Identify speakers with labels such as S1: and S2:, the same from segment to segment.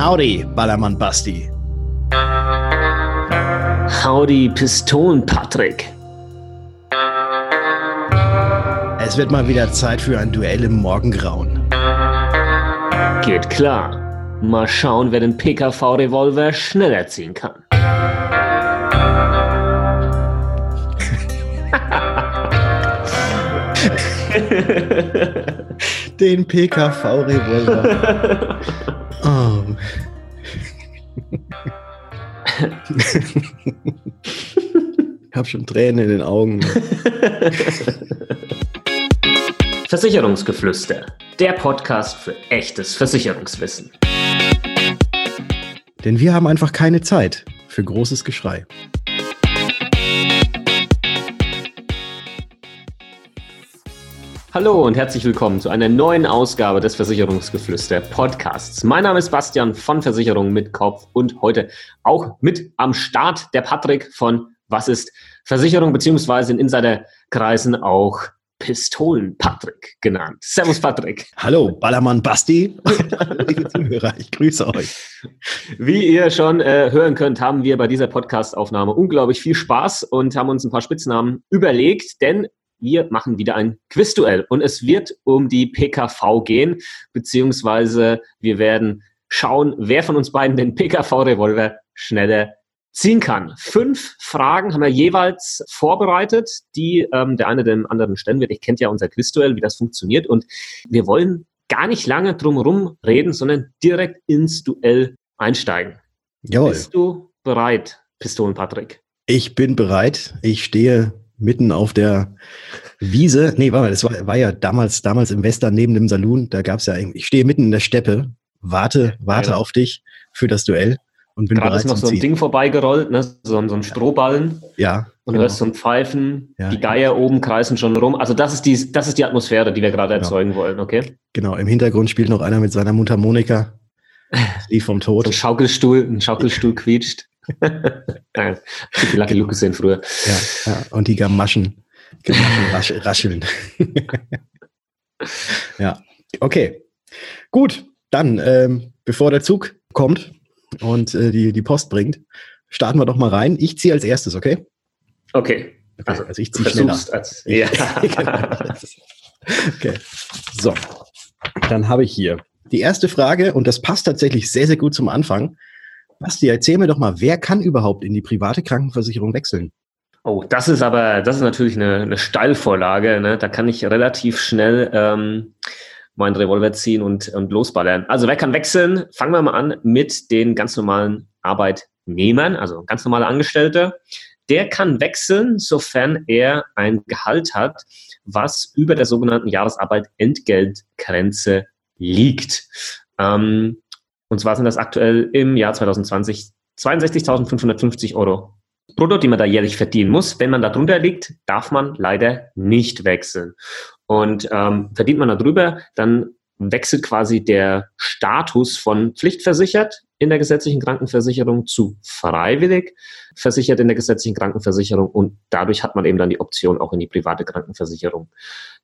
S1: Howdy, Ballermann Basti.
S2: Howdy, Pistolen Patrick.
S1: Es wird mal wieder Zeit für ein Duell im Morgengrauen.
S2: Geht klar. Mal schauen, wer den PKV-Revolver schneller ziehen kann.
S1: Den PKV-Revolver. ich habe schon Tränen in den Augen.
S2: Versicherungsgeflüster, der Podcast für echtes Versicherungswissen.
S1: Denn wir haben einfach keine Zeit für großes Geschrei.
S2: Hallo und herzlich willkommen zu einer neuen Ausgabe des Versicherungsgeflüster Podcasts. Mein Name ist Bastian von Versicherung mit Kopf und heute auch mit am Start der Patrick von Was ist Versicherung beziehungsweise in Insiderkreisen auch Pistolen Patrick genannt. Servus Patrick.
S1: Hallo Ballermann Basti. Liebe Zuhörer, ich grüße euch.
S2: Wie ihr schon äh, hören könnt, haben wir bei dieser Podcastaufnahme unglaublich viel Spaß und haben uns ein paar Spitznamen überlegt, denn wir machen wieder ein Quizduell und es wird um die PKV gehen, beziehungsweise wir werden schauen, wer von uns beiden den PKV-Revolver schneller ziehen kann. Fünf Fragen haben wir jeweils vorbereitet, die ähm, der eine dem anderen stellen wird. Ich kennt ja unser Quizduell, wie das funktioniert und wir wollen gar nicht lange drumherum reden, sondern direkt ins Duell einsteigen. Jawohl. Bist du bereit, Pistolen Patrick?
S1: Ich bin bereit. Ich stehe mitten auf der Wiese. Nee, warte mal, das war, war ja damals, damals im Western neben dem Saloon. Da gab's ja, ich stehe mitten in der Steppe, warte, warte ja. auf dich für das Duell und bin Gerade bereit.
S2: Ist noch so ein Ding vorbeigerollt, ne? so, so ein Strohballen.
S1: Ja.
S2: Und genau. du hörst so ein Pfeifen, ja. die Geier oben kreisen schon rum. Also das ist die, das ist die Atmosphäre, die wir gerade genau. erzeugen wollen, okay?
S1: Genau, im Hintergrund spielt noch einer mit seiner Mundharmonika. Die vom Tod.
S2: Ein Schaukelstuhl, ein Schaukelstuhl quietscht. Die Lucky Luke gesehen früher.
S1: Ja, ja, und die Gamaschen, Gamaschen rascheln. ja, okay. Gut, dann, ähm, bevor der Zug kommt und äh, die, die Post bringt, starten wir doch mal rein. Ich ziehe als erstes, okay?
S2: Okay.
S1: okay also, also, ich ziehe schneller. Als, ja. Genau. okay. So, dann habe ich hier die erste Frage und das passt tatsächlich sehr, sehr gut zum Anfang. Basti, erzähl mir doch mal, wer kann überhaupt in die private Krankenversicherung wechseln?
S2: Oh, das ist aber, das ist natürlich eine, eine Steilvorlage. Ne? Da kann ich relativ schnell ähm, meinen Revolver ziehen und, und losballern. Also wer kann wechseln? Fangen wir mal an mit den ganz normalen Arbeitnehmern, also ganz normale Angestellte. Der kann wechseln, sofern er ein Gehalt hat, was über der sogenannten Jahresarbeit Entgeltgrenze liegt. Ähm, und zwar sind das aktuell im Jahr 2020 62.550 Euro brutto, die man da jährlich verdienen muss. Wenn man da drunter liegt, darf man leider nicht wechseln. Und ähm, verdient man da drüber, dann wechselt quasi der Status von pflichtversichert in der gesetzlichen Krankenversicherung zu freiwillig versichert in der gesetzlichen Krankenversicherung und dadurch hat man eben dann die Option auch in die private Krankenversicherung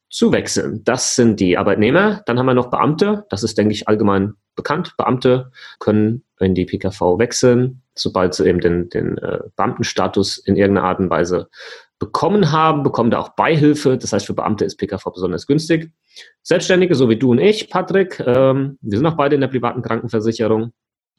S2: zu wechseln. Das sind die Arbeitnehmer. Dann haben wir noch Beamte. Das ist, denke ich, allgemein bekannt. Beamte können in die PKV wechseln, sobald sie eben den, den äh, Beamtenstatus in irgendeiner Art und Weise bekommen haben, bekommen da auch Beihilfe. Das heißt, für Beamte ist PKV besonders günstig. Selbstständige, so wie du und ich, Patrick, ähm, wir sind auch beide in der privaten Krankenversicherung.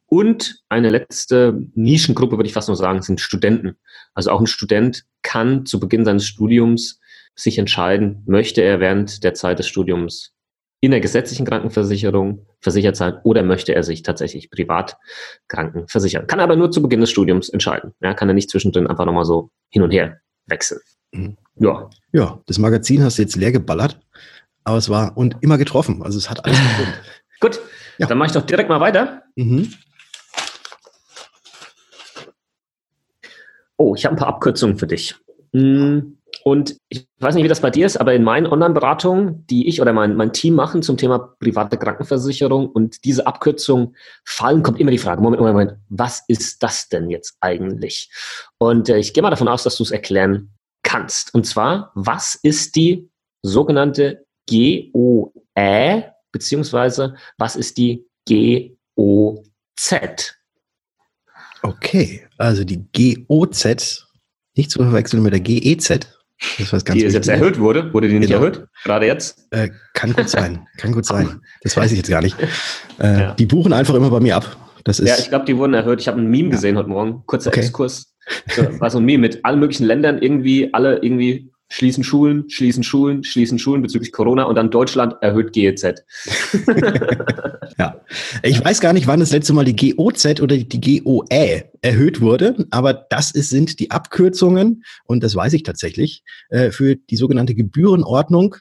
S2: Und eine letzte Nischengruppe, würde ich fast nur sagen, sind Studenten. Also auch ein Student kann zu Beginn seines Studiums sich entscheiden, möchte er während der Zeit des Studiums in der gesetzlichen Krankenversicherung versichert sein oder möchte er sich tatsächlich privat krankenversichern. Kann aber nur zu Beginn des Studiums entscheiden. Ja, kann er nicht zwischendrin einfach nochmal so hin und her wechseln.
S1: Mhm. Ja. Ja, das Magazin hast du jetzt leer geballert, aber es war und immer getroffen. Also es hat alles gefunden.
S2: Gut, ja. dann mache ich doch direkt mal weiter. Mhm. Oh, ich habe ein paar Abkürzungen für dich. Hm. Und ich weiß nicht, wie das bei dir ist, aber in meinen Online-Beratungen, die ich oder mein, mein Team machen zum Thema private Krankenversicherung und diese Abkürzungen fallen, kommt immer die Frage, Moment, Moment, Moment, was ist das denn jetzt eigentlich? Und äh, ich gehe mal davon aus, dass du es erklären kannst. Und zwar, was ist die sogenannte GOE, beziehungsweise was ist die? GOZ.
S1: Okay, also die GOZ, nicht zu verwechseln mit der GEZ.
S2: Das was ganz die jetzt erhöht wurde. Wurde die nicht genau. erhöht? Gerade jetzt?
S1: Äh, kann gut sein. kann gut sein. Das weiß ich jetzt gar nicht. Äh, ja. Die buchen einfach immer bei mir ab.
S2: Das ist ja, ich glaube, die wurden erhöht. Ich habe ein Meme gesehen heute Morgen. Kurzer okay. Exkurs. War so ein Meme mit allen möglichen Ländern irgendwie, alle irgendwie schließen Schulen, schließen Schulen, schließen Schulen bezüglich Corona und dann Deutschland erhöht GEZ.
S1: ja, ich weiß gar nicht, wann das letzte Mal die GOZ oder die GOE erhöht wurde, aber das ist, sind die Abkürzungen, und das weiß ich tatsächlich, äh, für die sogenannte Gebührenordnung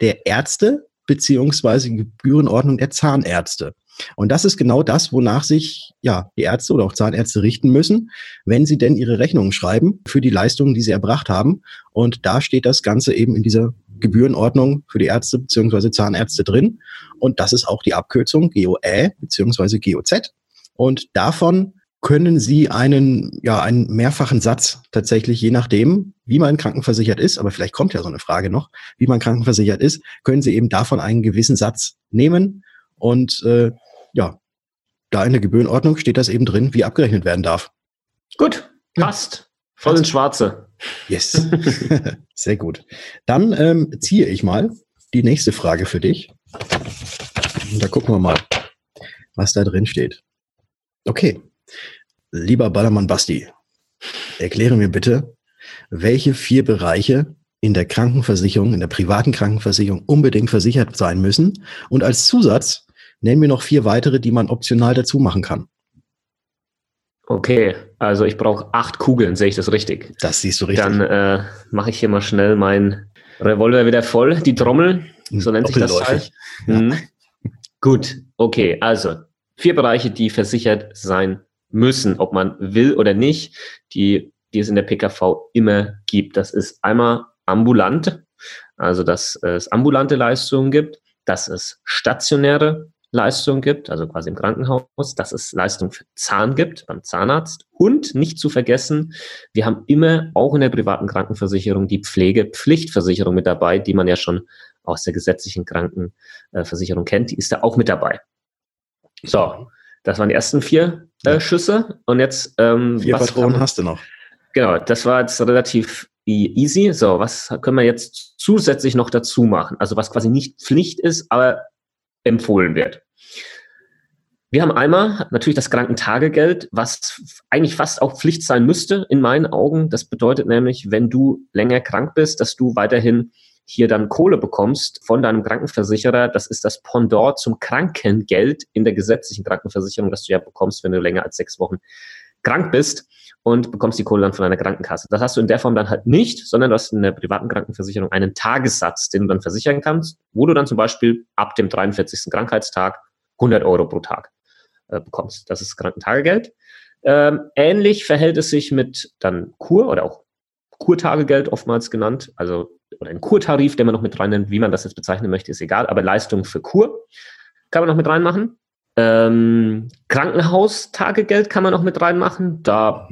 S1: der Ärzte beziehungsweise Gebührenordnung der Zahnärzte. Und das ist genau das, wonach sich ja die Ärzte oder auch Zahnärzte richten müssen, wenn sie denn ihre Rechnungen schreiben für die Leistungen, die sie erbracht haben. Und da steht das Ganze eben in dieser Gebührenordnung für die Ärzte bzw. Zahnärzte drin. Und das ist auch die Abkürzung GOE bzw. GOZ. Und davon können Sie einen, ja, einen mehrfachen Satz tatsächlich, je nachdem, wie man krankenversichert ist, aber vielleicht kommt ja so eine Frage noch, wie man krankenversichert ist, können Sie eben davon einen gewissen Satz nehmen und äh, ja, da in der Gebührenordnung steht das eben drin, wie abgerechnet werden darf.
S2: Gut, passt. Voll ins Schwarze.
S1: Yes. Sehr gut. Dann ähm, ziehe ich mal die nächste Frage für dich. Und da gucken wir mal, was da drin steht. Okay. Lieber Ballermann Basti, erkläre mir bitte, welche vier Bereiche in der Krankenversicherung, in der privaten Krankenversicherung unbedingt versichert sein müssen und als Zusatz Nenn mir noch vier weitere, die man optional dazu machen kann.
S2: Okay, also ich brauche acht Kugeln, sehe ich das richtig?
S1: Das siehst du richtig.
S2: Dann äh, mache ich hier mal schnell meinen Revolver wieder voll, die Trommel, so nennt sich das halt. Ja. Mhm. Gut, okay, also vier Bereiche, die versichert sein müssen, ob man will oder nicht, die, die es in der PKV immer gibt. Das ist einmal ambulant, also dass es ambulante Leistungen gibt, dass es stationäre Leistung gibt, also quasi im Krankenhaus, dass es Leistung für Zahn gibt beim Zahnarzt und nicht zu vergessen, wir haben immer auch in der privaten Krankenversicherung die Pflegepflichtversicherung mit dabei, die man ja schon aus der gesetzlichen Krankenversicherung kennt, die ist da auch mit dabei. So, das waren die ersten vier äh, Schüsse und jetzt
S1: ähm, vier Patronen hast du noch.
S2: Genau, das war jetzt relativ easy. So, was können wir jetzt zusätzlich noch dazu machen? Also was quasi nicht Pflicht ist, aber empfohlen wird. Wir haben einmal natürlich das Krankentagegeld, was eigentlich fast auch Pflicht sein müsste in meinen Augen. Das bedeutet nämlich, wenn du länger krank bist, dass du weiterhin hier dann Kohle bekommst von deinem Krankenversicherer. Das ist das Pendant zum Krankengeld in der gesetzlichen Krankenversicherung, das du ja bekommst, wenn du länger als sechs Wochen krank bist und bekommst die Kohle dann von deiner Krankenkasse. Das hast du in der Form dann halt nicht, sondern du hast in der privaten Krankenversicherung einen Tagessatz, den du dann versichern kannst, wo du dann zum Beispiel ab dem 43. Krankheitstag 100 Euro pro Tag äh, bekommst. Das ist Krankentagegeld. Ähm, ähnlich verhält es sich mit dann Kur oder auch Kurtagegeld oftmals genannt, also oder ein Kurtarif, den man noch mit rein nennt, wie man das jetzt bezeichnen möchte, ist egal, aber Leistung für Kur kann man noch mit reinmachen. Ähm, Krankenhaustagegeld kann man auch mit reinmachen. Da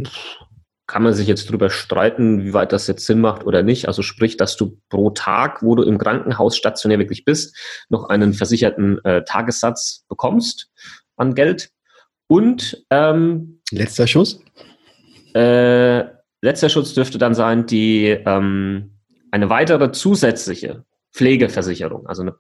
S2: kann man sich jetzt drüber streiten, wie weit das jetzt Sinn macht oder nicht. Also sprich, dass du pro Tag, wo du im Krankenhaus stationär wirklich bist, noch einen versicherten äh, Tagessatz bekommst an Geld. Und ähm,
S1: letzter Schuss?
S2: Äh, letzter Schutz dürfte dann sein, die ähm, eine weitere zusätzliche Pflegeversicherung, also eine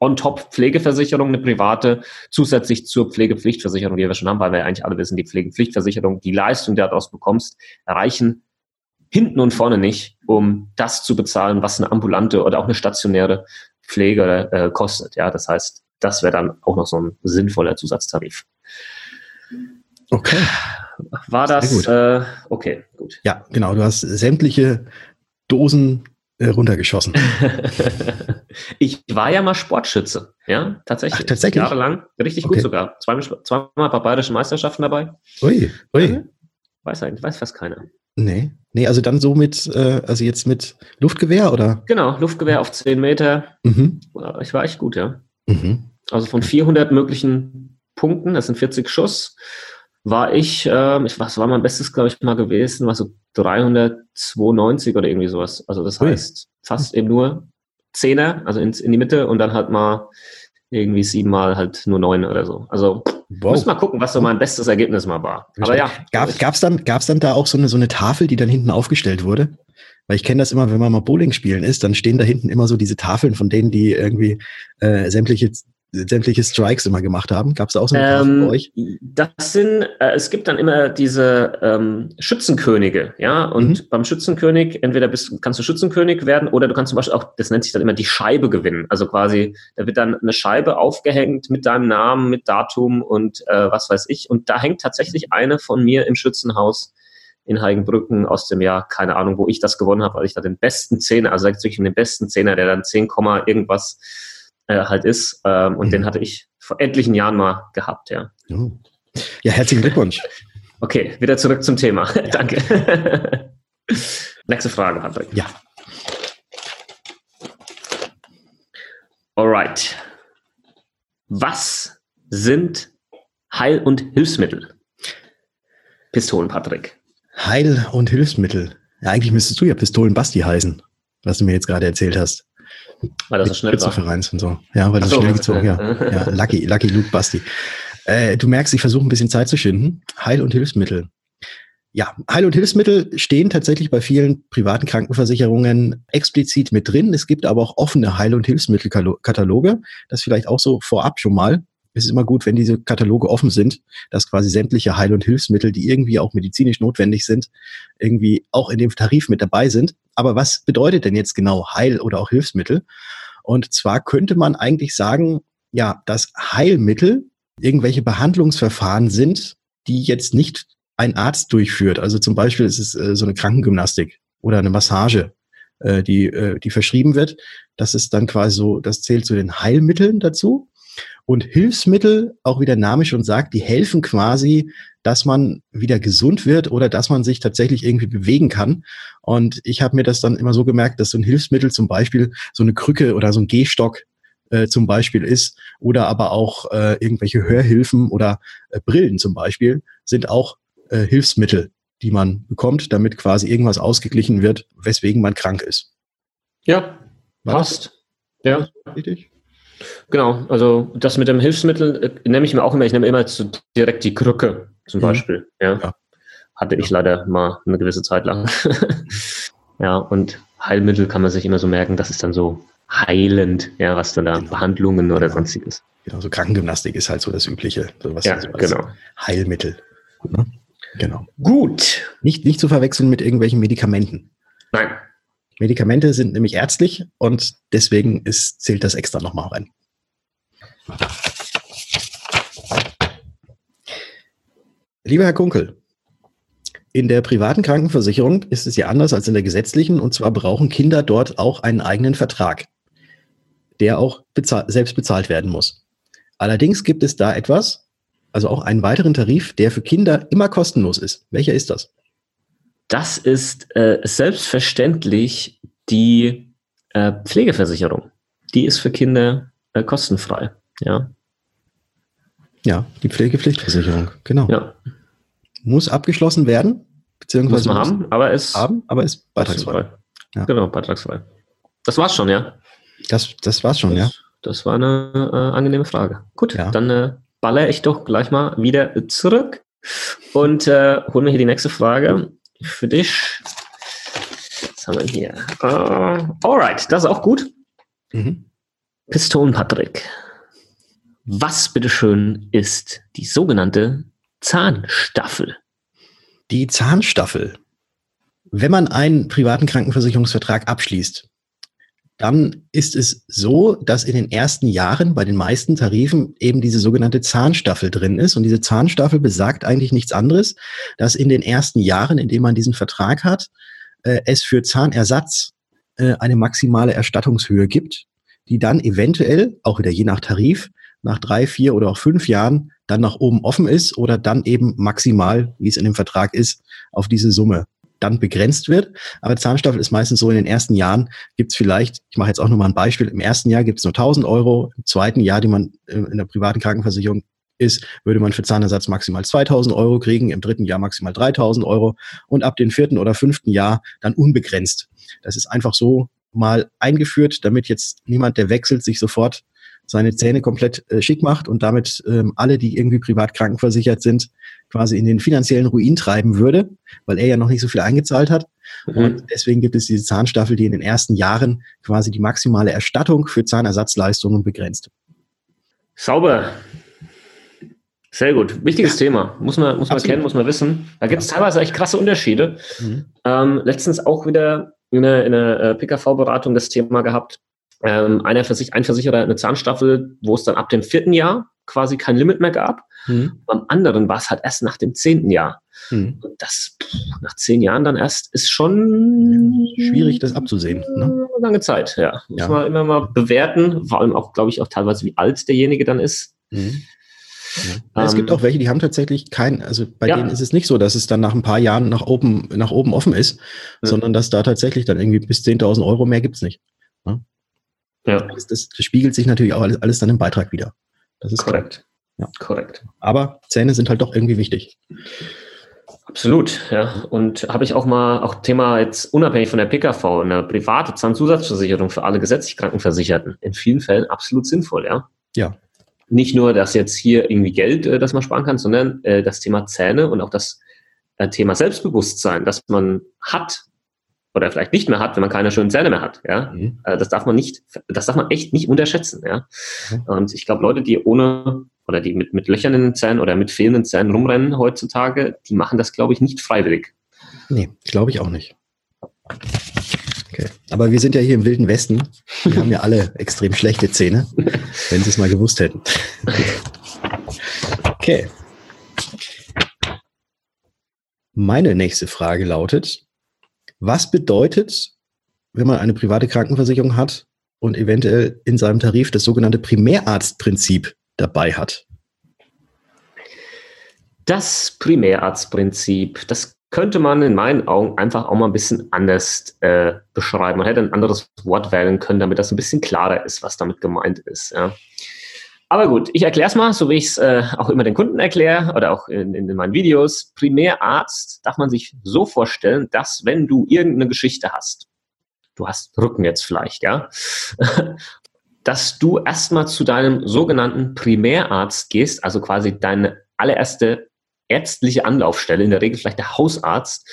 S2: On-Top-Pflegeversicherung, eine private, zusätzlich zur Pflegepflichtversicherung, die wir schon haben, weil wir eigentlich alle wissen, die Pflegepflichtversicherung, die Leistung, die du daraus bekommst, erreichen hinten und vorne nicht, um das zu bezahlen, was eine ambulante oder auch eine stationäre Pflege äh, kostet. Ja, das heißt, das wäre dann auch noch so ein sinnvoller Zusatztarif.
S1: Okay.
S2: War das äh, okay, gut.
S1: Ja, genau. Du hast sämtliche Dosen runtergeschossen.
S2: ich war ja mal Sportschütze, ja, tatsächlich. Ach,
S1: tatsächlich?
S2: Jahrelang, richtig okay. gut sogar. Zweimal, zweimal bei bayerischen Meisterschaften dabei.
S1: Ui, ui.
S2: weiß eigentlich, weiß fast keiner.
S1: Nee, nee, also dann so mit, äh, also jetzt mit Luftgewehr oder?
S2: Genau, Luftgewehr auf 10 Meter. Mhm. Ich war echt gut, ja. Mhm. Also von 400 möglichen Punkten, das sind 40 Schuss, war ich, äh, ich was war mein Bestes, glaube ich, mal gewesen, war so 392 oder irgendwie sowas. Also das heißt fast eben nur Zehner, also ins, in die Mitte und dann halt mal irgendwie siebenmal halt nur neun oder so. Also wow. muss mal gucken, was so mein bestes Ergebnis mal war. Aber ja.
S1: Gab es dann, gab's dann da auch so eine, so eine Tafel, die dann hinten aufgestellt wurde? Weil ich kenne das immer, wenn man mal Bowling spielen ist, dann stehen da hinten immer so diese Tafeln von denen, die irgendwie äh, sämtliche sämtliche Strikes immer gemacht haben. Gab es auch so eine
S2: ähm, bei euch? Das sind, äh, es gibt dann immer diese ähm, Schützenkönige, ja. Und mhm. beim Schützenkönig, entweder bist, kannst du Schützenkönig werden oder du kannst zum Beispiel auch, das nennt sich dann immer die Scheibe gewinnen. Also quasi, da wird dann eine Scheibe aufgehängt mit deinem Namen, mit Datum und äh, was weiß ich. Und da hängt tatsächlich eine von mir im Schützenhaus in Heigenbrücken aus dem Jahr, keine Ahnung, wo ich das gewonnen habe, weil ich da den besten Zehner, also wirklich den besten Zehner, der dann 10, irgendwas äh, halt ist. Ähm, und mhm. den hatte ich vor etlichen Jahren mal gehabt, ja.
S1: Oh. Ja, herzlichen Glückwunsch.
S2: Okay, wieder zurück zum Thema. Ja. Danke. Nächste Frage, Patrick.
S1: Ja.
S2: Alright. Was sind Heil- und Hilfsmittel? Pistolen, Patrick.
S1: Heil- und Hilfsmittel. Ja, eigentlich müsstest du ja Pistolen Basti heißen, was du mir jetzt gerade erzählt hast. Weil das so schnell war. Vereins und so. Ja, weil das so, schnell gezogen, ja. ja. Lucky, Lucky Luke Basti. Äh, du merkst, ich versuche ein bisschen Zeit zu schinden. Heil- und Hilfsmittel. Ja, Heil- und Hilfsmittel stehen tatsächlich bei vielen privaten Krankenversicherungen explizit mit drin. Es gibt aber auch offene Heil- und Hilfsmittelkataloge. Das vielleicht auch so vorab schon mal. Es ist immer gut, wenn diese Kataloge offen sind, dass quasi sämtliche Heil- und Hilfsmittel, die irgendwie auch medizinisch notwendig sind, irgendwie auch in dem Tarif mit dabei sind. Aber was bedeutet denn jetzt genau Heil- oder auch Hilfsmittel? Und zwar könnte man eigentlich sagen, ja, dass Heilmittel irgendwelche Behandlungsverfahren sind, die jetzt nicht ein Arzt durchführt. Also zum Beispiel ist es äh, so eine Krankengymnastik oder eine Massage, äh, die, äh, die verschrieben wird. Das ist dann quasi so, das zählt zu den Heilmitteln dazu. Und Hilfsmittel, auch wie der Name schon sagt, die helfen quasi, dass man wieder gesund wird oder dass man sich tatsächlich irgendwie bewegen kann. Und ich habe mir das dann immer so gemerkt, dass so ein Hilfsmittel zum Beispiel so eine Krücke oder so ein Gehstock äh, zum Beispiel ist oder aber auch äh, irgendwelche Hörhilfen oder äh, Brillen zum Beispiel sind auch äh, Hilfsmittel, die man bekommt, damit quasi irgendwas ausgeglichen wird, weswegen man krank ist.
S2: Ja, War passt. Ja. Richtig? Genau, also das mit dem Hilfsmittel äh, nehme ich mir auch immer, ich nehme immer zu, direkt die Krücke zum mhm. Beispiel. Ja. ja. Hatte ich leider mal eine gewisse Zeit lang. ja, und Heilmittel kann man sich immer so merken, das ist dann so heilend, ja, was dann da genau. Behandlungen oder sonstiges.
S1: Genau, so Krankengymnastik ist halt so das Übliche, so
S2: was ja, also genau.
S1: Heilmittel. Ne?
S2: Genau. Gut.
S1: Nicht, nicht zu verwechseln mit irgendwelchen Medikamenten.
S2: Nein.
S1: Medikamente sind nämlich ärztlich und deswegen ist, zählt das extra nochmal rein. Lieber Herr Kunkel, in der privaten Krankenversicherung ist es ja anders als in der gesetzlichen und zwar brauchen Kinder dort auch einen eigenen Vertrag, der auch bezahl selbst bezahlt werden muss. Allerdings gibt es da etwas, also auch einen weiteren Tarif, der für Kinder immer kostenlos ist. Welcher ist das?
S2: Das ist äh, selbstverständlich die äh, Pflegeversicherung. Die ist für Kinder äh, kostenfrei. Ja.
S1: Ja, die Pflegepflichtversicherung, genau.
S2: Ja.
S1: Muss abgeschlossen werden,
S2: beziehungsweise muss man haben, aber ist
S1: haben, aber ist beitragsfrei.
S2: Ja. Genau, beitragsfrei. Das war's schon, ja.
S1: Das, das war's schon,
S2: das,
S1: ja.
S2: Das war eine äh, angenehme Frage. Gut, ja. dann äh, baller ich doch gleich mal wieder zurück und äh, hol mir hier die nächste Frage für dich. Was haben wir hier? Uh, alright, das ist auch gut. Mhm. Pistolen Patrick. Was bitteschön ist die sogenannte Zahnstaffel?
S1: Die Zahnstaffel. Wenn man einen privaten Krankenversicherungsvertrag abschließt, dann ist es so, dass in den ersten Jahren bei den meisten Tarifen eben diese sogenannte Zahnstaffel drin ist. Und diese Zahnstaffel besagt eigentlich nichts anderes, dass in den ersten Jahren, in denen man diesen Vertrag hat, äh, es für Zahnersatz äh, eine maximale Erstattungshöhe gibt, die dann eventuell, auch wieder je nach Tarif, nach drei, vier oder auch fünf Jahren dann nach oben offen ist oder dann eben maximal, wie es in dem Vertrag ist, auf diese Summe dann begrenzt wird. Aber Zahnstaffel ist meistens so, in den ersten Jahren gibt es vielleicht, ich mache jetzt auch nur mal ein Beispiel, im ersten Jahr gibt es nur 1000 Euro, im zweiten Jahr, die man äh, in der privaten Krankenversicherung ist, würde man für Zahnersatz maximal 2000 Euro kriegen, im dritten Jahr maximal 3000 Euro und ab dem vierten oder fünften Jahr dann unbegrenzt. Das ist einfach so mal eingeführt, damit jetzt niemand, der wechselt, sich sofort seine Zähne komplett äh, schick macht und damit ähm, alle, die irgendwie privat krankenversichert sind, quasi in den finanziellen Ruin treiben würde, weil er ja noch nicht so viel eingezahlt hat. Mhm. Und deswegen gibt es diese Zahnstaffel, die in den ersten Jahren quasi die maximale Erstattung für Zahnersatzleistungen begrenzt.
S2: Sauber. Sehr gut. Wichtiges ja. Thema. Muss man, muss man kennen, muss man wissen. Da gibt es ja. teilweise echt krasse Unterschiede. Mhm. Ähm, letztens auch wieder in einer, in einer äh, PKV-Beratung das Thema gehabt. Ähm, einer Versich ein Versicherer eine Zahnstaffel, wo es dann ab dem vierten Jahr quasi kein Limit mehr gab. Mhm. Beim anderen war es halt erst nach dem zehnten Jahr. Mhm. Und das pff, nach zehn Jahren dann erst ist schon
S1: schwierig, das abzusehen.
S2: Ne? Lange Zeit, ja. Muss ja. man immer mal bewerten, vor allem auch, glaube ich, auch teilweise, wie alt derjenige dann ist. Mhm.
S1: Ja. es gibt ähm, auch welche, die haben tatsächlich kein, also bei ja. denen ist es nicht so, dass es dann nach ein paar Jahren nach oben, nach oben offen ist, ja. sondern dass da tatsächlich dann irgendwie bis 10.000 Euro mehr gibt's nicht. Ja. Das, das, spiegelt sich natürlich auch alles, alles dann im Beitrag wieder.
S2: Das ist korrekt. Ja. Korrekt.
S1: Aber Zähne sind halt doch irgendwie wichtig.
S2: Absolut, ja. Und habe ich auch mal, auch Thema jetzt unabhängig von der PKV, eine private Zahnzusatzversicherung für alle gesetzlich Krankenversicherten. In vielen Fällen absolut sinnvoll, ja.
S1: Ja,
S2: nicht nur, dass jetzt hier irgendwie Geld, äh, das man sparen kann, sondern äh, das Thema Zähne und auch das äh, Thema Selbstbewusstsein, das man hat oder vielleicht nicht mehr hat, wenn man keine schönen Zähne mehr hat. Ja, mhm. äh, das darf man nicht, das darf man echt nicht unterschätzen. Ja, mhm. und ich glaube, Leute, die ohne oder die mit mit Löchern in den Zähnen oder mit fehlenden Zähnen rumrennen heutzutage, die machen das, glaube ich, nicht freiwillig.
S1: Nee, glaube ich auch nicht. Okay. Aber wir sind ja hier im Wilden Westen. Wir haben ja alle extrem schlechte Zähne, wenn sie es mal gewusst hätten. Okay. Meine nächste Frage lautet, was bedeutet, wenn man eine private Krankenversicherung hat und eventuell in seinem Tarif das sogenannte Primärarztprinzip dabei hat?
S2: Das Primärarztprinzip, das könnte man in meinen Augen einfach auch mal ein bisschen anders äh, beschreiben. Man hätte ein anderes Wort wählen können, damit das ein bisschen klarer ist, was damit gemeint ist. Ja. Aber gut, ich erkläre es mal, so wie ich es äh, auch immer den Kunden erkläre oder auch in, in meinen Videos. Primärarzt darf man sich so vorstellen, dass wenn du irgendeine Geschichte hast, du hast Rücken jetzt vielleicht, ja, dass du erstmal zu deinem sogenannten Primärarzt gehst, also quasi deine allererste ärztliche Anlaufstelle, in der Regel vielleicht der Hausarzt,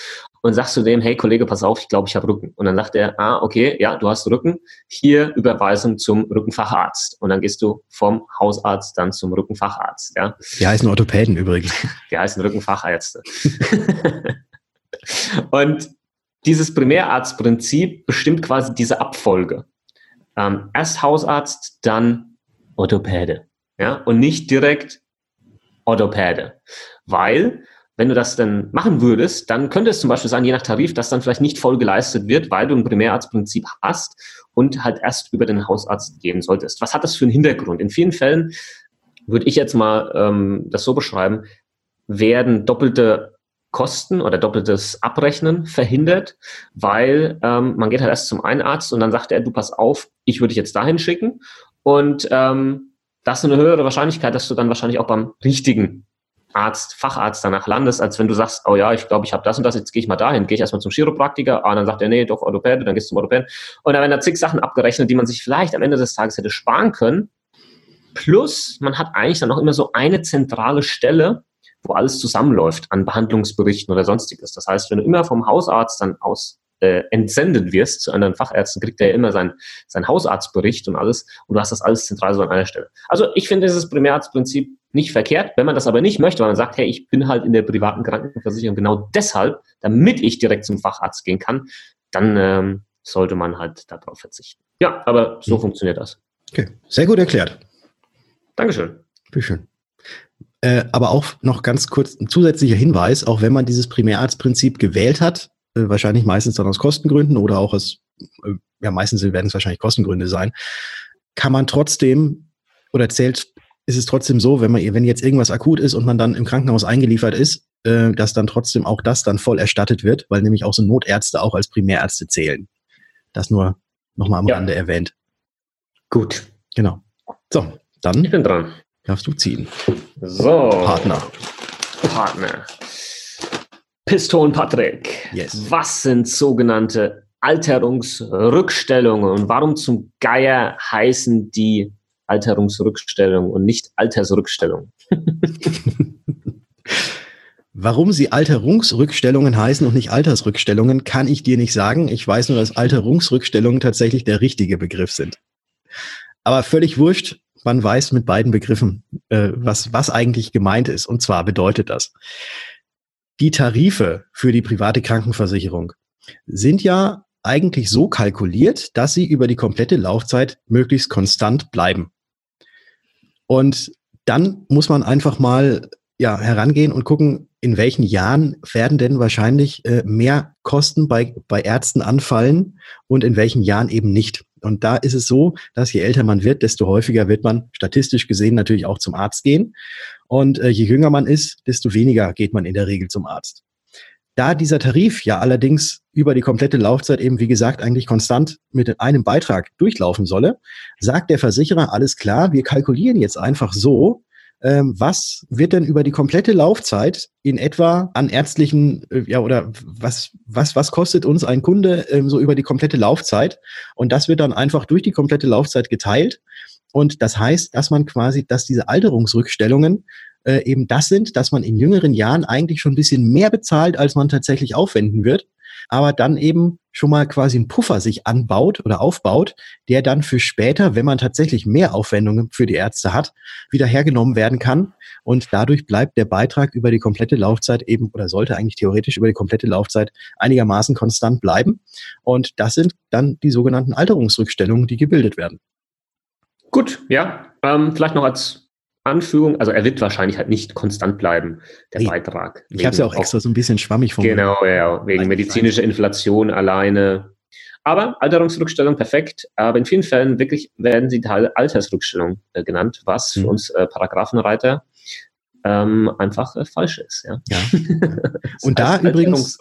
S2: und sagst zu dem, hey Kollege, pass auf, ich glaube, ich habe Rücken. Und dann sagt er, ah, okay, ja, du hast Rücken, hier Überweisung zum Rückenfacharzt. Und dann gehst du vom Hausarzt dann zum Rückenfacharzt. Ja.
S1: Die heißen Orthopäden übrigens.
S2: Die heißen Rückenfachärzte. und dieses Primärarztprinzip bestimmt quasi diese Abfolge. Ähm, erst Hausarzt, dann Orthopäde. Ja, und nicht direkt Orthopäde. Weil, wenn du das dann machen würdest, dann könnte es zum Beispiel sein, je nach Tarif, dass dann vielleicht nicht voll geleistet wird, weil du ein Primärarztprinzip hast und halt erst über den Hausarzt gehen solltest. Was hat das für einen Hintergrund? In vielen Fällen würde ich jetzt mal ähm, das so beschreiben, werden doppelte Kosten oder doppeltes Abrechnen verhindert, weil ähm, man geht halt erst zum einen Arzt und dann sagt er, du pass auf, ich würde dich jetzt dahin schicken und ähm, das ist eine höhere Wahrscheinlichkeit, dass du dann wahrscheinlich auch beim richtigen Arzt, Facharzt danach landest, als wenn du sagst, oh ja, ich glaube, ich habe das und das, jetzt gehe ich mal dahin, gehe ich erstmal zum Chiropraktiker, ah, dann sagt er, nee, doch Orthopäde, dann gehst du zum Orthopäden. Und dann werden da zig Sachen abgerechnet, die man sich vielleicht am Ende des Tages hätte sparen können. Plus, man hat eigentlich dann auch immer so eine zentrale Stelle, wo alles zusammenläuft an Behandlungsberichten oder sonstiges. Das heißt, wenn du immer vom Hausarzt dann aus äh, entsendet wirst zu anderen Fachärzten, kriegt er ja immer sein, sein Hausarztbericht und alles und du hast das alles zentral so an einer Stelle. Also ich finde dieses Primärarztprinzip nicht verkehrt. Wenn man das aber nicht möchte, weil man sagt, hey, ich bin halt in der privaten Krankenversicherung genau deshalb, damit ich direkt zum Facharzt gehen kann, dann ähm, sollte man halt darauf verzichten. Ja, aber so mhm. funktioniert das.
S1: Okay, sehr gut erklärt.
S2: Dankeschön.
S1: Bitteschön. Äh, aber auch noch ganz kurz ein zusätzlicher Hinweis, auch wenn man dieses Primärarztprinzip gewählt hat, äh, wahrscheinlich meistens dann aus Kostengründen oder auch aus, äh, ja, meistens werden es wahrscheinlich Kostengründe sein, kann man trotzdem oder zählt, ist es trotzdem so, wenn man, wenn jetzt irgendwas akut ist und man dann im Krankenhaus eingeliefert ist, äh, dass dann trotzdem auch das dann voll erstattet wird, weil nämlich auch so Notärzte auch als Primärärzte zählen. Das nur nochmal am ja. Rande erwähnt.
S2: Gut.
S1: Genau. So, dann.
S2: Ich bin dran.
S1: Darfst du ziehen.
S2: So.
S1: Partner.
S2: Partner. Piston Patrick. Yes. Was sind sogenannte Alterungsrückstellungen und warum zum Geier heißen die Alterungsrückstellung und nicht Altersrückstellung.
S1: Warum sie Alterungsrückstellungen heißen und nicht Altersrückstellungen, kann ich dir nicht sagen. Ich weiß nur, dass Alterungsrückstellungen tatsächlich der richtige Begriff sind. Aber völlig wurscht, man weiß mit beiden Begriffen, äh, was, was eigentlich gemeint ist. Und zwar bedeutet das, die Tarife für die private Krankenversicherung sind ja eigentlich so kalkuliert, dass sie über die komplette Laufzeit möglichst konstant bleiben. Und dann muss man einfach mal ja, herangehen und gucken, in welchen Jahren werden denn wahrscheinlich äh, mehr Kosten bei, bei Ärzten anfallen und in welchen Jahren eben nicht. Und da ist es so, dass je älter man wird, desto häufiger wird man statistisch gesehen natürlich auch zum Arzt gehen. Und äh, je jünger man ist, desto weniger geht man in der Regel zum Arzt. Da dieser Tarif ja allerdings über die komplette Laufzeit eben, wie gesagt, eigentlich konstant mit einem Beitrag durchlaufen solle, sagt der Versicherer, alles klar, wir kalkulieren jetzt einfach so, ähm, was wird denn über die komplette Laufzeit in etwa an ärztlichen, äh, ja, oder was, was, was kostet uns ein Kunde ähm, so über die komplette Laufzeit? Und das wird dann einfach durch die komplette Laufzeit geteilt. Und das heißt, dass man quasi, dass diese Alterungsrückstellungen äh, eben das sind, dass man in jüngeren Jahren eigentlich schon ein bisschen mehr bezahlt, als man tatsächlich aufwenden wird aber dann eben schon mal quasi einen Puffer sich anbaut oder aufbaut, der dann für später, wenn man tatsächlich mehr Aufwendungen für die Ärzte hat, wieder hergenommen werden kann. Und dadurch bleibt der Beitrag über die komplette Laufzeit eben oder sollte eigentlich theoretisch über die komplette Laufzeit einigermaßen konstant bleiben. Und das sind dann die sogenannten Alterungsrückstellungen, die gebildet werden.
S2: Gut, ja. Ähm, vielleicht noch als Anführung, also er wird wahrscheinlich halt nicht konstant bleiben, der nee. Beitrag.
S1: Ich habe es ja auch extra so ein bisschen schwammig
S2: formuliert. Genau, ja, wegen medizinischer Inflation alleine. Aber Alterungsrückstellung perfekt, aber in vielen Fällen wirklich werden sie Teil Altersrückstellung äh, genannt, was für mhm. uns äh, Paragraphenreiter ähm, einfach äh, falsch ist. Ja. ja.
S1: und da übrigens,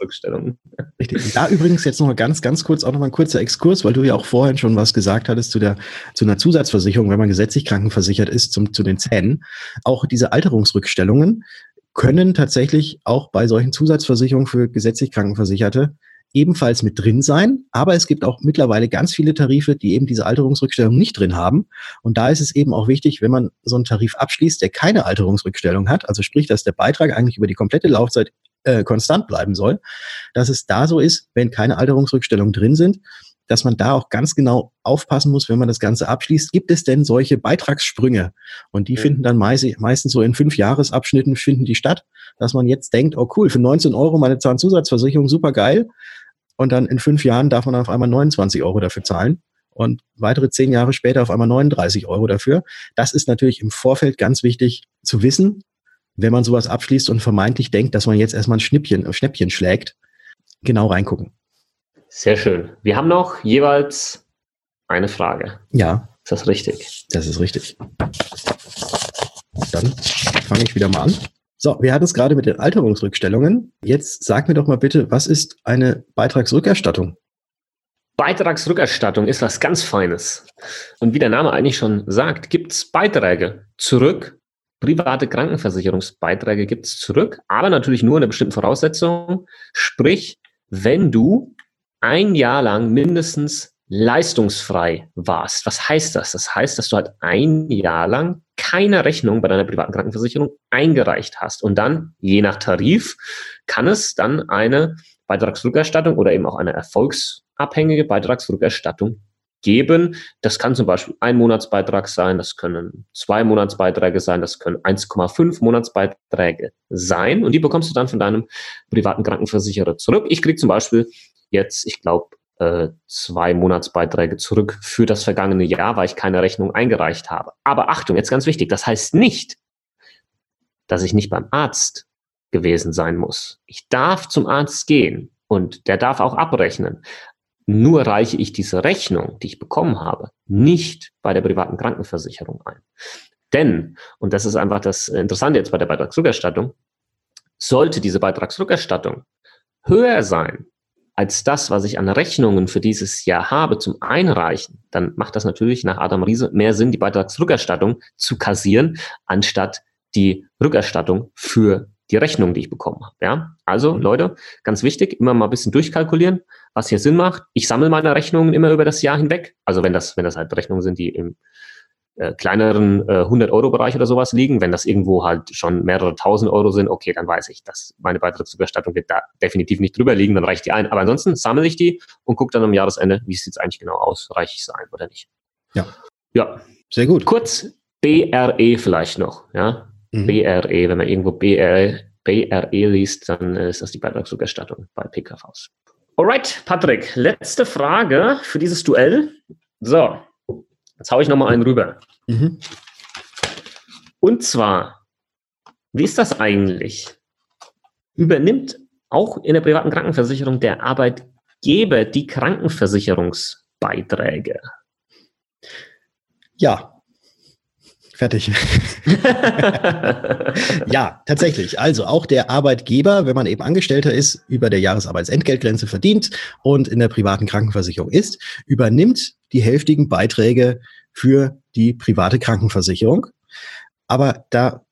S1: richtig, und da übrigens jetzt noch mal ganz, ganz kurz auch noch mal ein kurzer Exkurs, weil du ja auch vorhin schon was gesagt hattest zu der zu einer Zusatzversicherung, wenn man gesetzlich krankenversichert ist, zum, zu den Zähnen. Auch diese Alterungsrückstellungen können tatsächlich auch bei solchen Zusatzversicherungen für gesetzlich Krankenversicherte ebenfalls mit drin sein. Aber es gibt auch mittlerweile ganz viele Tarife, die eben diese Alterungsrückstellung nicht drin haben. Und da ist es eben auch wichtig, wenn man so einen Tarif abschließt, der keine Alterungsrückstellung hat, also sprich, dass der Beitrag eigentlich über die komplette Laufzeit äh, konstant bleiben soll, dass es da so ist, wenn keine Alterungsrückstellungen drin sind, dass man da auch ganz genau aufpassen muss, wenn man das Ganze abschließt. Gibt es denn solche Beitragssprünge? Und die ja. finden dann meist, meistens so in fünf Jahresabschnitten finden die statt, dass man jetzt denkt, oh cool, für 19 Euro meine Zahnzusatzversicherung, super geil. Und dann in fünf Jahren darf man auf einmal 29 Euro dafür zahlen und weitere zehn Jahre später auf einmal 39 Euro dafür. Das ist natürlich im Vorfeld ganz wichtig zu wissen, wenn man sowas abschließt und vermeintlich denkt, dass man jetzt erstmal ein Schnippchen, ein Schnäppchen schlägt. Genau reingucken.
S2: Sehr schön. Wir haben noch jeweils eine Frage.
S1: Ja.
S2: Ist das richtig?
S1: Das ist richtig. Dann fange ich wieder mal an. So, wir hatten es gerade mit den Alterungsrückstellungen. Jetzt sag mir doch mal bitte, was ist eine Beitragsrückerstattung?
S2: Beitragsrückerstattung ist was ganz Feines. Und wie der Name eigentlich schon sagt, gibt es Beiträge zurück. Private Krankenversicherungsbeiträge gibt es zurück, aber natürlich nur unter bestimmten Voraussetzungen. Sprich, wenn du ein Jahr lang mindestens leistungsfrei warst. Was heißt das? Das heißt, dass du halt ein Jahr lang keine Rechnung bei deiner privaten Krankenversicherung eingereicht hast. Und dann, je nach Tarif, kann es dann eine Beitragsrückerstattung oder eben auch eine erfolgsabhängige Beitragsrückerstattung geben. Das kann zum Beispiel ein Monatsbeitrag sein, das können zwei Monatsbeiträge sein, das können 1,5 Monatsbeiträge sein. Und die bekommst du dann von deinem privaten Krankenversicherer zurück. Ich kriege zum Beispiel jetzt, ich glaube, äh, zwei Monatsbeiträge zurück für das vergangene Jahr, weil ich keine Rechnung eingereicht habe. Aber Achtung, jetzt ganz wichtig, das heißt nicht, dass ich nicht beim Arzt gewesen sein muss. Ich darf zum Arzt gehen und der darf auch abrechnen. Nur reiche ich diese Rechnung, die ich bekommen habe, nicht bei der privaten Krankenversicherung ein. Denn, und das ist einfach das Interessante jetzt bei der Beitragsrückerstattung, sollte diese Beitragsrückerstattung höher sein als das, was ich an Rechnungen für dieses Jahr habe, zum Einreichen, dann macht das natürlich nach Adam Riese mehr Sinn, die Beitragsrückerstattung zu kassieren, anstatt die Rückerstattung für die Rechnung, die ich bekommen habe. Ja? Also, mhm. Leute, ganz wichtig, immer mal ein bisschen durchkalkulieren, was hier Sinn macht. Ich sammle meine Rechnungen immer über das Jahr hinweg. Also wenn das, wenn das halt Rechnungen sind, die im äh, kleineren äh, 100-Euro-Bereich oder sowas liegen. Wenn das irgendwo halt schon mehrere tausend Euro sind, okay, dann weiß ich, dass meine Beitrittsüberstattung wird da definitiv nicht drüber liegen, dann reicht die ein. Aber ansonsten sammle ich die und gucke dann am Jahresende, wie sieht es eigentlich genau aus, reiche ich es ein oder nicht.
S1: Ja. Ja. Sehr gut.
S2: Kurz BRE vielleicht noch, ja. Mhm. BRE, wenn man irgendwo BRE, BRE liest, dann ist das die Beitragsrückerstattung bei PKVs. Alright, Patrick, letzte Frage für dieses Duell. So, Jetzt haue ich nochmal einen rüber. Mhm. Und zwar, wie ist das eigentlich? Übernimmt auch in der privaten Krankenversicherung der Arbeitgeber die Krankenversicherungsbeiträge?
S1: Ja. Fertig. ja, tatsächlich. Also auch der Arbeitgeber, wenn man eben Angestellter ist, über der Jahresarbeitsentgeltgrenze verdient und in der privaten Krankenversicherung ist, übernimmt die hälftigen Beiträge für die private Krankenversicherung. Aber da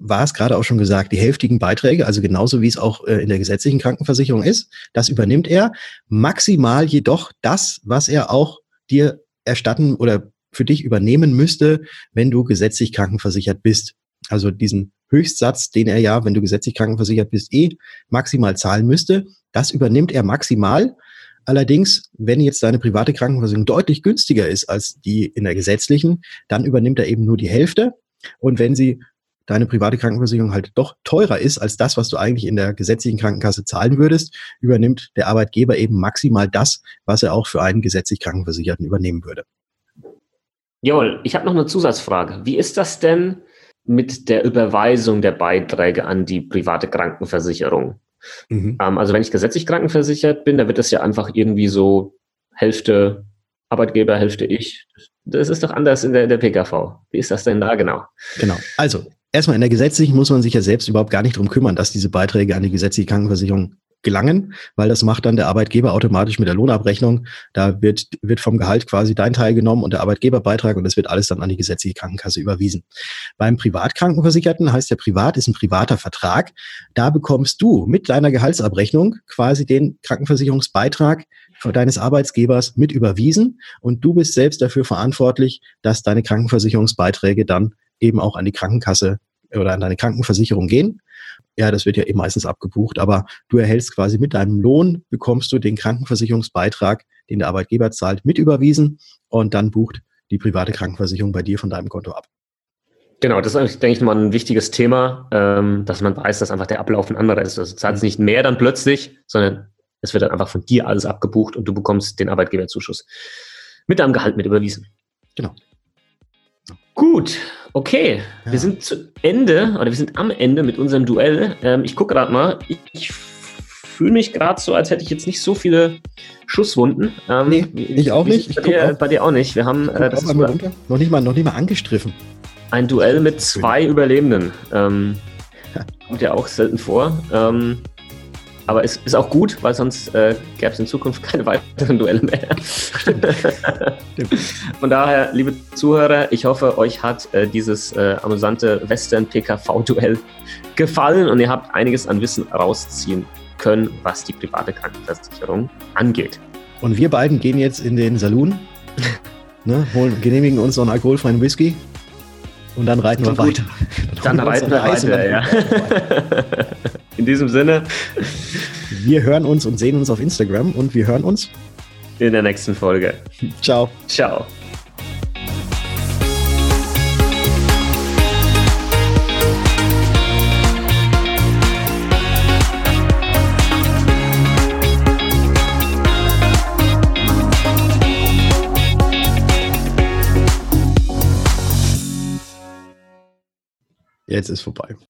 S1: war es gerade auch schon gesagt, die hälftigen Beiträge, also genauso wie es auch äh, in der gesetzlichen Krankenversicherung ist, das übernimmt er. Maximal jedoch das, was er auch dir erstatten oder für dich übernehmen müsste, wenn du gesetzlich krankenversichert bist. Also diesen Höchstsatz, den er ja, wenn du gesetzlich krankenversichert bist, eh maximal zahlen müsste, das übernimmt er maximal. Allerdings, wenn jetzt deine private Krankenversicherung deutlich günstiger ist als die in der gesetzlichen, dann übernimmt er eben nur die Hälfte. Und wenn sie deine private Krankenversicherung halt doch teurer ist als das, was du eigentlich in der gesetzlichen Krankenkasse zahlen würdest, übernimmt der Arbeitgeber eben maximal das, was er auch für einen gesetzlich Krankenversicherten übernehmen würde.
S2: Jawohl, ich habe noch eine Zusatzfrage. Wie ist das denn mit der Überweisung der Beiträge an die private Krankenversicherung? Mhm. Ähm, also wenn ich gesetzlich krankenversichert bin, da wird das ja einfach irgendwie so Hälfte Arbeitgeber, Hälfte ich. Das ist doch anders in der, in der PKV. Wie ist das denn da genau?
S1: Genau. Also erstmal in der gesetzlichen muss man sich ja selbst überhaupt gar nicht drum kümmern, dass diese Beiträge an die gesetzliche Krankenversicherung gelangen, weil das macht dann der Arbeitgeber automatisch mit der Lohnabrechnung. Da wird, wird vom Gehalt quasi dein Teil genommen und der Arbeitgeberbeitrag und das wird alles dann an die gesetzliche Krankenkasse überwiesen. Beim Privatkrankenversicherten heißt der Privat ist ein privater Vertrag. Da bekommst du mit deiner Gehaltsabrechnung quasi den Krankenversicherungsbeitrag deines Arbeitsgebers mit überwiesen und du bist selbst dafür verantwortlich, dass deine Krankenversicherungsbeiträge dann eben auch an die Krankenkasse oder an deine Krankenversicherung gehen. Ja, das wird ja eben meistens abgebucht, aber du erhältst quasi mit deinem Lohn, bekommst du den Krankenversicherungsbeitrag, den der Arbeitgeber zahlt, mit überwiesen und dann bucht die private Krankenversicherung bei dir von deinem Konto ab.
S2: Genau, das ist, denke ich, mal ein wichtiges Thema, ähm, dass man weiß, dass einfach der Ablauf ein anderer ist. Also zahlt es nicht mehr dann plötzlich, sondern es wird dann einfach von dir alles abgebucht und du bekommst den Arbeitgeberzuschuss mit deinem Gehalt mit überwiesen.
S1: Genau.
S2: Gut, okay. Ja. Wir sind zu Ende oder wir sind am Ende mit unserem Duell. Ähm, ich gucke gerade mal. Ich, ich fühle mich gerade so, als hätte ich jetzt nicht so viele Schusswunden.
S1: Ähm, nee, ich auch nicht. Ich
S2: bei, dir, bei, dir, auch nicht. Wir haben
S1: äh, das noch nicht mal noch nicht mal angestriffen.
S2: Ein Duell mit zwei Überlebenden. Ähm. Kommt ja auch selten vor. Ähm, aber es ist auch gut, weil sonst äh, gäbe es in Zukunft keine weiteren Duelle mehr. Von daher, liebe Zuhörer, ich hoffe, euch hat äh, dieses äh, amüsante Western-PKV-Duell gefallen und ihr habt einiges an Wissen rausziehen können, was die private Krankenversicherung angeht.
S1: Und wir beiden gehen jetzt in den Saloon, ne, holen, genehmigen uns noch einen alkoholfreien Whisky und dann reiten wir weiter.
S2: Dann, dann reiten wir weiter, ja. In diesem Sinne.
S1: Wir hören uns und sehen uns auf Instagram und wir hören uns
S2: in der nächsten Folge.
S1: Ciao.
S2: Ciao.
S1: Jetzt ist vorbei.